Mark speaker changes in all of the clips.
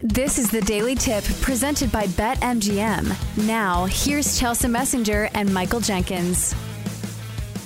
Speaker 1: This is the Daily Tip presented by BetMGM. Now, here's Chelsea Messenger and Michael Jenkins.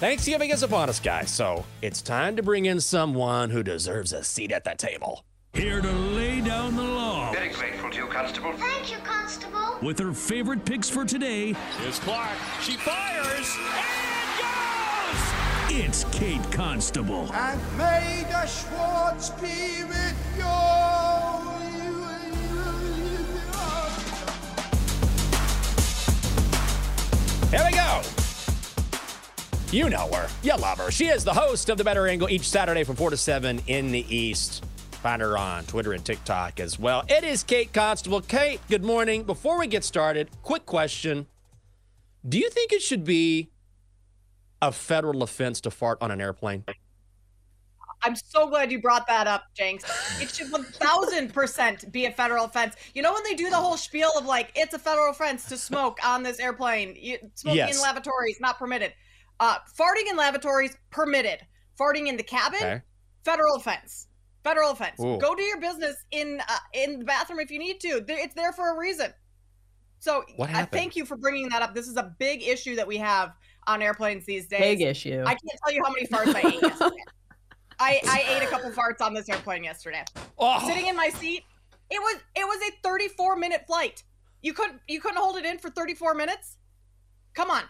Speaker 2: Thanksgiving is upon us, guys, so it's time to bring in someone who deserves a seat at the table.
Speaker 3: Here to lay down the law
Speaker 4: Very grateful to you, Constable.
Speaker 5: Thank you, Constable.
Speaker 3: with her favorite picks for today.
Speaker 2: Here's Clark. She fires and goes!
Speaker 3: It's Kate Constable.
Speaker 6: And may the Schwartz be with you.
Speaker 2: Here we go. You know her. You love her. She is the host of The Bettor Angle each Saturday from 4 to 7 in the East. Find her on Twitter and TikTok as well. It is Kate Constable. Kate, good morning. Before we get started, quick question. Do you think it should be a federal offense to fart on an airplane?
Speaker 7: I'm so glad you brought that up, Jenks. It should 1000% be a federal offense. You know, when they do the whole spiel of like, it's a federal offense to smoke on this airplane, you, smoking
Speaker 2: Yes.
Speaker 7: in lavatories, not permitted. Uh, farting in lavatories, permitted. Farting in the cabin,
Speaker 2: Okay.
Speaker 7: federal offense. Federal offense.
Speaker 2: Ooh.
Speaker 7: Go do your business in uh, in the bathroom if you need to. It's there for a reason. So
Speaker 2: What
Speaker 7: I
Speaker 2: happened?
Speaker 7: thank you for bringing that up. This is a big issue that we have on airplanes these days.
Speaker 8: Big issue.
Speaker 7: I can't tell you how many farts I ate yesterday. I, I ate a couple farts on this airplane yesterday.
Speaker 2: Oh,
Speaker 7: Sitting in my seat, it was it was a 34 minute flight. You couldn't you couldn't hold it in for 34 minutes? Come on.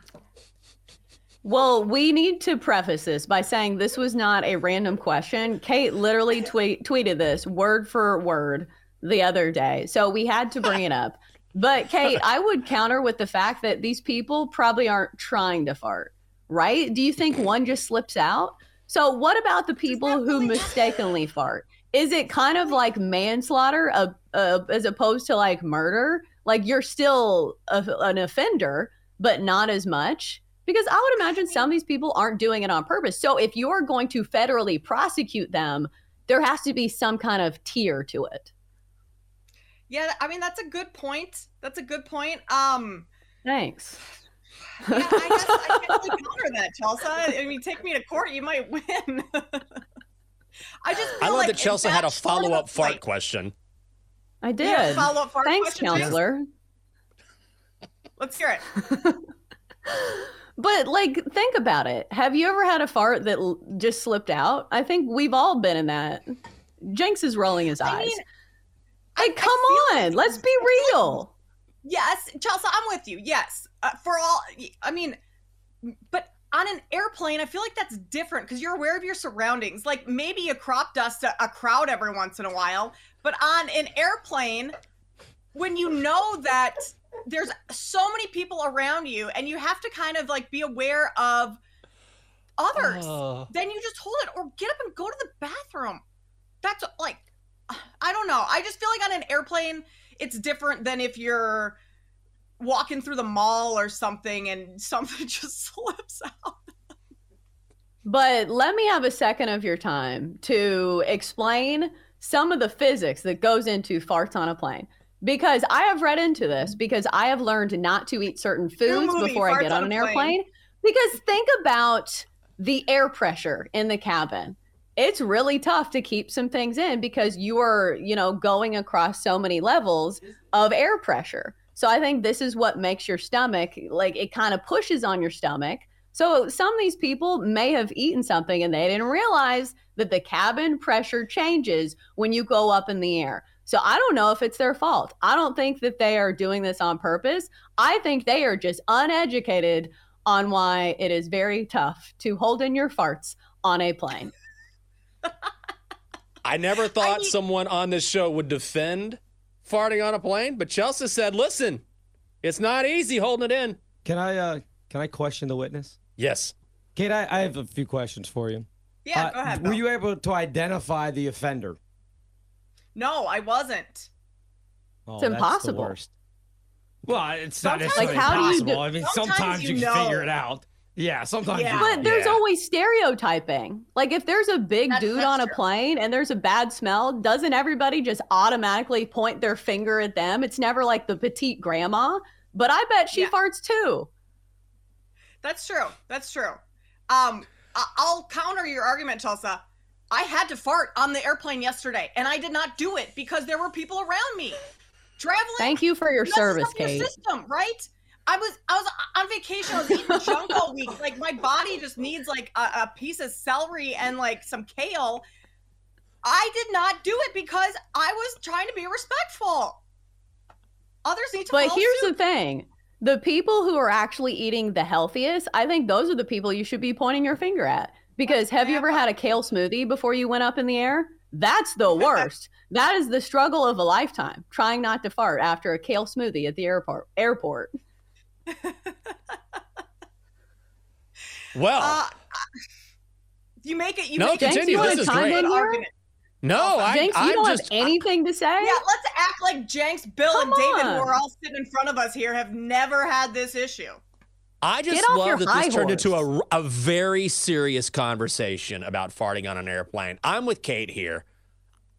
Speaker 8: Well, we need to preface this by saying this was not a random question. Kate literally tweet, tweeted this word for word the other day. So we had to bring it up. But Kate, I would counter with the fact that these people probably aren't trying to fart, right? Do you think one just slips out? So what about the people who mistakenly fart? Is it kind of like manslaughter uh, uh, as opposed to like murder? Like you're still a, an offender, but not as much? Because I would imagine some of these people aren't doing it on purpose. So if you're going to federally prosecute them, there has to be some kind of tier to it.
Speaker 7: Yeah, I mean that's a good point. That's a good point. Um
Speaker 8: Thanks.
Speaker 7: Yeah, I guess I can't really counter that, Chelsea. I mean, take me to court, you might win. I just
Speaker 2: I love
Speaker 7: like
Speaker 2: that Chelsea had a
Speaker 7: that's part of
Speaker 2: follow up fart
Speaker 7: fight.
Speaker 2: question.
Speaker 8: I
Speaker 7: You have
Speaker 8: did.
Speaker 7: follow-up fart
Speaker 8: Thanks,
Speaker 7: question, James?
Speaker 8: counselor.
Speaker 7: Let's hear it.
Speaker 8: But like, think about it. Have you ever had a fart that l- just slipped out? I think we've all been in that. Jenks is rolling his eyes.
Speaker 7: I mean,
Speaker 8: like, come
Speaker 7: feel
Speaker 8: on,
Speaker 7: like-
Speaker 8: let's be real.
Speaker 7: Yes, Chelsea, I'm with you. Yes, uh, for all. I mean, but on an airplane, I feel like that's different because you're aware of your surroundings. Like maybe a crop dust a, a crowd every once in a while, but on an airplane, when you know that there's so many people around you, and you have to kind of like be aware of others,
Speaker 2: Oh.
Speaker 7: then you just hold it or get up and go to the bathroom. That's like, I don't know. I just feel like on an airplane, it's different than if you're walking through the mall or something and something just slips out.
Speaker 8: But let me have a second of your time to explain some of the physics that goes into farts on a plane. Because I have read into this because I have learned not to eat certain foods
Speaker 7: movie,
Speaker 8: before I get
Speaker 7: on
Speaker 8: on an
Speaker 7: Plane.
Speaker 8: airplane. Because think about the air pressure in the cabin. It's really tough to keep some things in because you are, you know, going across so many levels of air pressure. So I think this is what makes your stomach like it kind of pushes on your stomach. So some of these people may have eaten something and they didn't realize that the cabin pressure changes when you go up in the air. So I don't know if it's their fault. I don't think that they are doing this on purpose. I think they are just uneducated on why it is very tough to hold in your farts on a plane.
Speaker 2: I never thought someone on this show would defend farting on a plane, but Chelsea said, "Listen, it's not easy holding it in."
Speaker 4: Can I uh can I question the witness?
Speaker 2: Yes.
Speaker 4: Kate, I, I have a few questions for you.
Speaker 7: Yeah,
Speaker 4: Uh,
Speaker 7: go ahead.
Speaker 4: Were
Speaker 7: Bill.
Speaker 4: you able to identify the offender?
Speaker 7: No, I wasn't.
Speaker 4: Oh,
Speaker 8: It's
Speaker 4: that's the
Speaker 8: impossible.
Speaker 4: worst. Well, it's not
Speaker 7: Sometimes-
Speaker 4: necessarily
Speaker 8: Like, how do you
Speaker 4: impossible.
Speaker 8: do-
Speaker 4: I mean,
Speaker 7: Sometimes
Speaker 4: sometimes
Speaker 7: you
Speaker 4: you, can figure it out. Yeah, sometimes.
Speaker 7: Yeah.
Speaker 4: You,
Speaker 8: But there's
Speaker 4: yeah.
Speaker 8: always stereotyping. Like if there's a big
Speaker 7: That's-
Speaker 8: dude
Speaker 7: that's
Speaker 8: on a
Speaker 7: true.
Speaker 8: plane and there's a bad smell, doesn't everybody just automatically point their finger at them? It's never like the petite grandma, but I bet she
Speaker 7: Yeah.
Speaker 8: farts too.
Speaker 7: That's true. That's true. Um, I- I'll counter your argument, Tulsa. I had to fart on the airplane yesterday, and I did not do it because there were people around me. Traveling.
Speaker 8: Thank you for your service,
Speaker 7: up your
Speaker 8: Kate.
Speaker 7: system, right? I was I was on vacation. I was eating junk all week. Like my body just needs like a, a piece of celery and like some kale. I did not do it because I was trying to be respectful. Others need to.
Speaker 8: But here's
Speaker 7: suit.
Speaker 8: the thing. The people who are actually eating the healthiest, I think those are the people you should be pointing your finger at. Because have you ever had a kale smoothie before you went up in the air? That's the worst. that is the struggle of a lifetime, trying not to fart after a kale smoothie at the airport. Airport.
Speaker 2: Well,
Speaker 7: Uh, you make it. You
Speaker 2: No,
Speaker 7: make it.
Speaker 2: continue.
Speaker 8: you
Speaker 2: This
Speaker 8: wanna
Speaker 2: is
Speaker 8: chime
Speaker 2: great.
Speaker 7: Argument.
Speaker 2: no, I,
Speaker 8: Jenks, you
Speaker 2: I'm
Speaker 8: don't
Speaker 2: just
Speaker 8: have anything to say?
Speaker 7: Yeah, let's act like Jenks, Bill,
Speaker 8: Come
Speaker 7: and David, who are all sitting in front of us here, have never had this issue.
Speaker 2: I just
Speaker 8: Get off your
Speaker 2: love that
Speaker 8: high
Speaker 2: this turned into a, a very serious conversation about farting on an airplane. I'm with Kate here.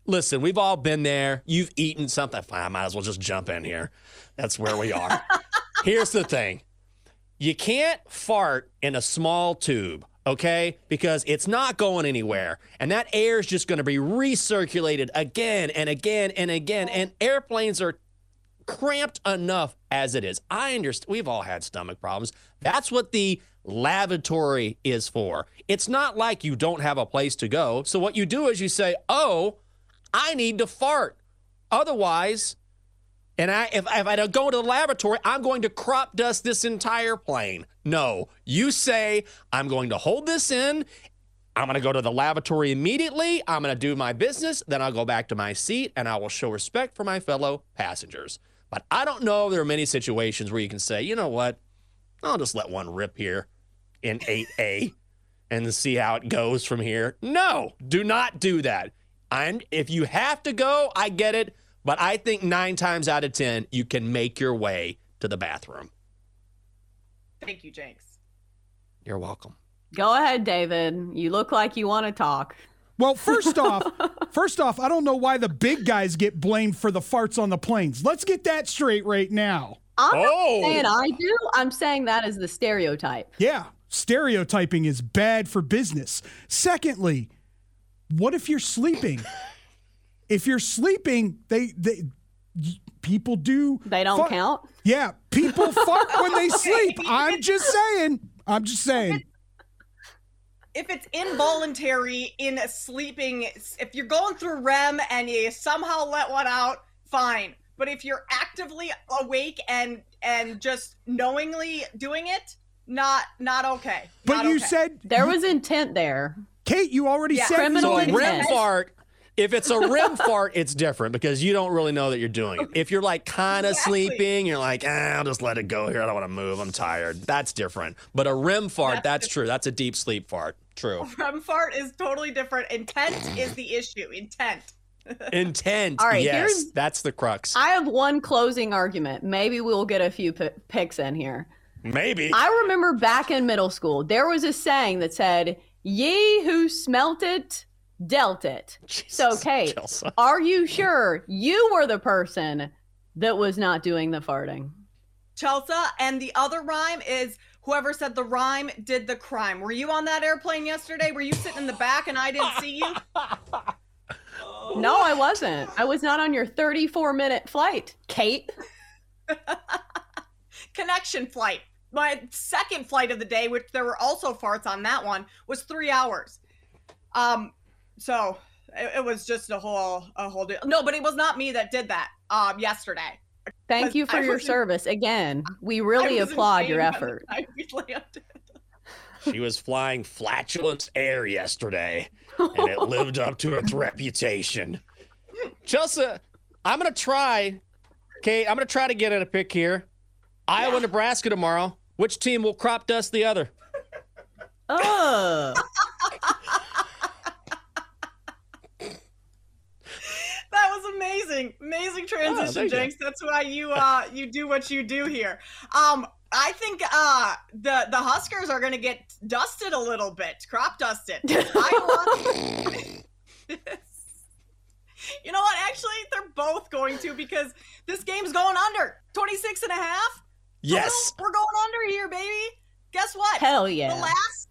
Speaker 2: Listen, we've all been there. You've eaten something. I might as well just jump in here. That's where we are. Here's the thing you can't fart in a small tube, okay? Because it's not going anywhere. And that air is just going to be recirculated again and again and again. And airplanes are cramped enough as it is. I understand. We've all had stomach problems. That's what the lavatory is for. It's not like you don't have a place to go. So what you do is you say, "Oh, I need to fart." Otherwise, and I if, if I don't go to the laboratory, I'm going to crop dust this entire plane. No, you say, "I'm going to hold this in." I'm going to go to the lavatory immediately. I'm going to do my business. Then I'll go back to my seat and I will show respect for my fellow passengers. But I don't know there are many situations where you can say, you know what? I'll just let one rip here in 8A and see how it goes from here. No, do not do that. And if you have to go, I get it. But I think nine times out of 10, you can make your way to the bathroom.
Speaker 7: Thank you, Jenks.
Speaker 2: You're welcome.
Speaker 8: Go ahead, David. You look like you want to talk.
Speaker 5: Well, first off, first off, I don't know why the big guys get blamed for the farts on the planes. Let's get that straight right now.
Speaker 8: I'm
Speaker 2: Oh.
Speaker 8: not saying I do. I'm saying that is the stereotype.
Speaker 5: Yeah, stereotyping is bad for business. Secondly, what if you're sleeping? If you're sleeping, they they people do
Speaker 8: They don't
Speaker 5: fart-
Speaker 8: count.
Speaker 5: Yeah, people fart when they sleep. I'm just saying. I'm just saying.
Speaker 7: If it's involuntary in a sleeping, if you're going through REM and you somehow let one out, fine. But if you're actively awake and and just knowingly doing it, not not okay.
Speaker 5: But
Speaker 7: Not
Speaker 5: you
Speaker 7: okay.
Speaker 5: said
Speaker 8: There was intent there.
Speaker 5: Kate, you already
Speaker 7: Yeah.
Speaker 5: said
Speaker 8: Criminal
Speaker 2: So
Speaker 8: intent.
Speaker 2: REM fart, if it's a REM fart, it's different because you don't really know that you're doing it. If you're like kind of
Speaker 7: Exactly.
Speaker 2: sleeping, you're like, ah, I'll just let it go here. I don't want to move. I'm tired. That's different. But a REM fart,
Speaker 7: That's
Speaker 2: that's, true. That's a deep sleep fart. True.
Speaker 7: REM fart is totally different. Intent is the issue. Intent.
Speaker 2: Intent.
Speaker 8: All right,
Speaker 2: yes, that's the crux.
Speaker 8: I have one closing argument. Maybe we'll get a few p- picks in here.
Speaker 2: Maybe.
Speaker 8: I remember back in middle school, there was a saying that said, Ye who smelt it, dealt it. so, Kate,
Speaker 2: Chelsea.
Speaker 8: are you sure you were the person that was not doing the farting?
Speaker 7: Chelsea, and the other rhyme is whoever said the rhyme did the crime. Were you on that airplane yesterday? Were you sitting in the back and I didn't see you?
Speaker 8: No, I wasn't. I was not on your 34 minute flight, Kate.
Speaker 7: Connection flight. My second flight of the day, which there were also farts on that one, was three hours. Um, so it, it was just a whole a whole deal. No, but it was not me that did that um yesterday.
Speaker 8: Thank you for
Speaker 7: I
Speaker 8: your
Speaker 7: was in-
Speaker 8: service again. We really applaud your
Speaker 7: shame by the
Speaker 8: effort.
Speaker 7: time landed.
Speaker 2: She was flying flatulence air yesterday, and it lived up to its reputation. Chelsea, I'm gonna try. Okay, I'm gonna try to get in a pick here. Iowa, Nebraska tomorrow. Which team will crop dust the other?
Speaker 8: Oh,
Speaker 7: That was amazing. Amazing transition,
Speaker 2: Oh, thank you.
Speaker 7: Jenks. That's why you uh you do what you do here. Um I think uh the the Huskers are gonna get dusted a little bit, crop dusted. Iowa. you know what? Actually, they're both going to because this game's going under 26 and a half.
Speaker 2: Yes.
Speaker 7: We're going under here, baby. Guess what?
Speaker 8: hell yeah.
Speaker 7: The last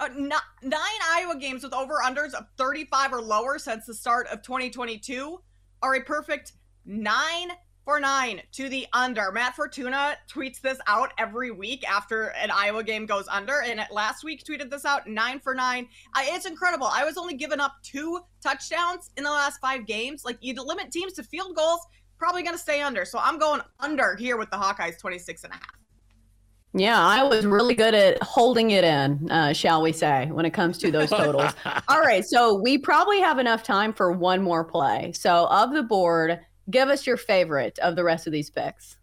Speaker 7: uh, ni- nine Iowa games with over unders of 35 or lower since the start of 2022 are a perfect nine for nine to the under. Matt Fortuna tweets this out every week after an Iowa game goes under, and last week tweeted this out nine for nine. I, it's incredible. Iowa's only given up two touchdowns in the last five games. Like you limit teams to field goals, probably going to stay under. So I'm going under here with the Hawkeyes 26 and a half.
Speaker 8: Yeah, I was really good at holding it in, uh, shall we say, when it comes to those totals. All right, so we probably have enough time for one more play. So, of the board, give us your favorite of the rest of these picks.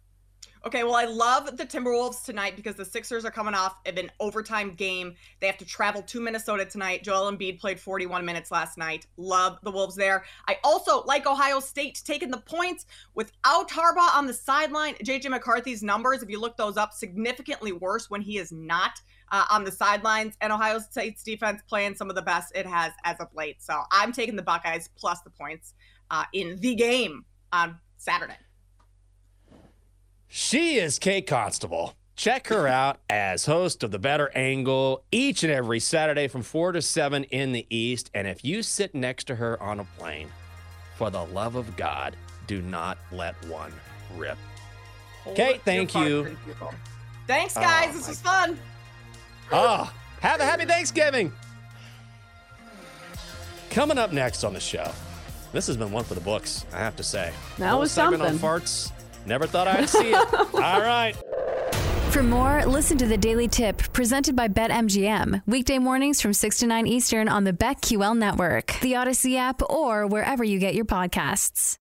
Speaker 7: Okay, well, I love the Timberwolves tonight because the Sixers are coming off of an overtime game. They have to travel to Minnesota tonight. Joel Embiid played 41 minutes last night. Love the Wolves there. I also like Ohio State taking the points without Harbaugh on the sideline. JJ McCarthy's numbers, if you look those up, significantly worse when he is not uh, on the sidelines. And Ohio State's defense playing some of the best it has as of late. So I'm taking the Buckeyes plus the points uh, in the game on Saturday.
Speaker 2: She is Kate Constable. Check her out as host of The Bettor Angle each and every Saturday from 4 to 7 in the East. And if you sit next to her on a plane, for the love of God, do not let one rip. Kate, thank you.
Speaker 7: Thanks, oh guys.
Speaker 2: Oh,
Speaker 7: this
Speaker 2: my-
Speaker 7: was fun.
Speaker 2: Oh, have a happy Thanksgiving. Coming up next on the show, this has been one for the books, I have to say.
Speaker 8: That
Speaker 2: Whole
Speaker 8: was
Speaker 2: segment
Speaker 8: something.
Speaker 2: on farts. Never thought I'd see it. All right.
Speaker 1: For more, listen to the Daily Tip presented by BetMGM. Weekday mornings from 6 to 9 Eastern on the BetQL network, the Odyssey app, or wherever you get your podcasts.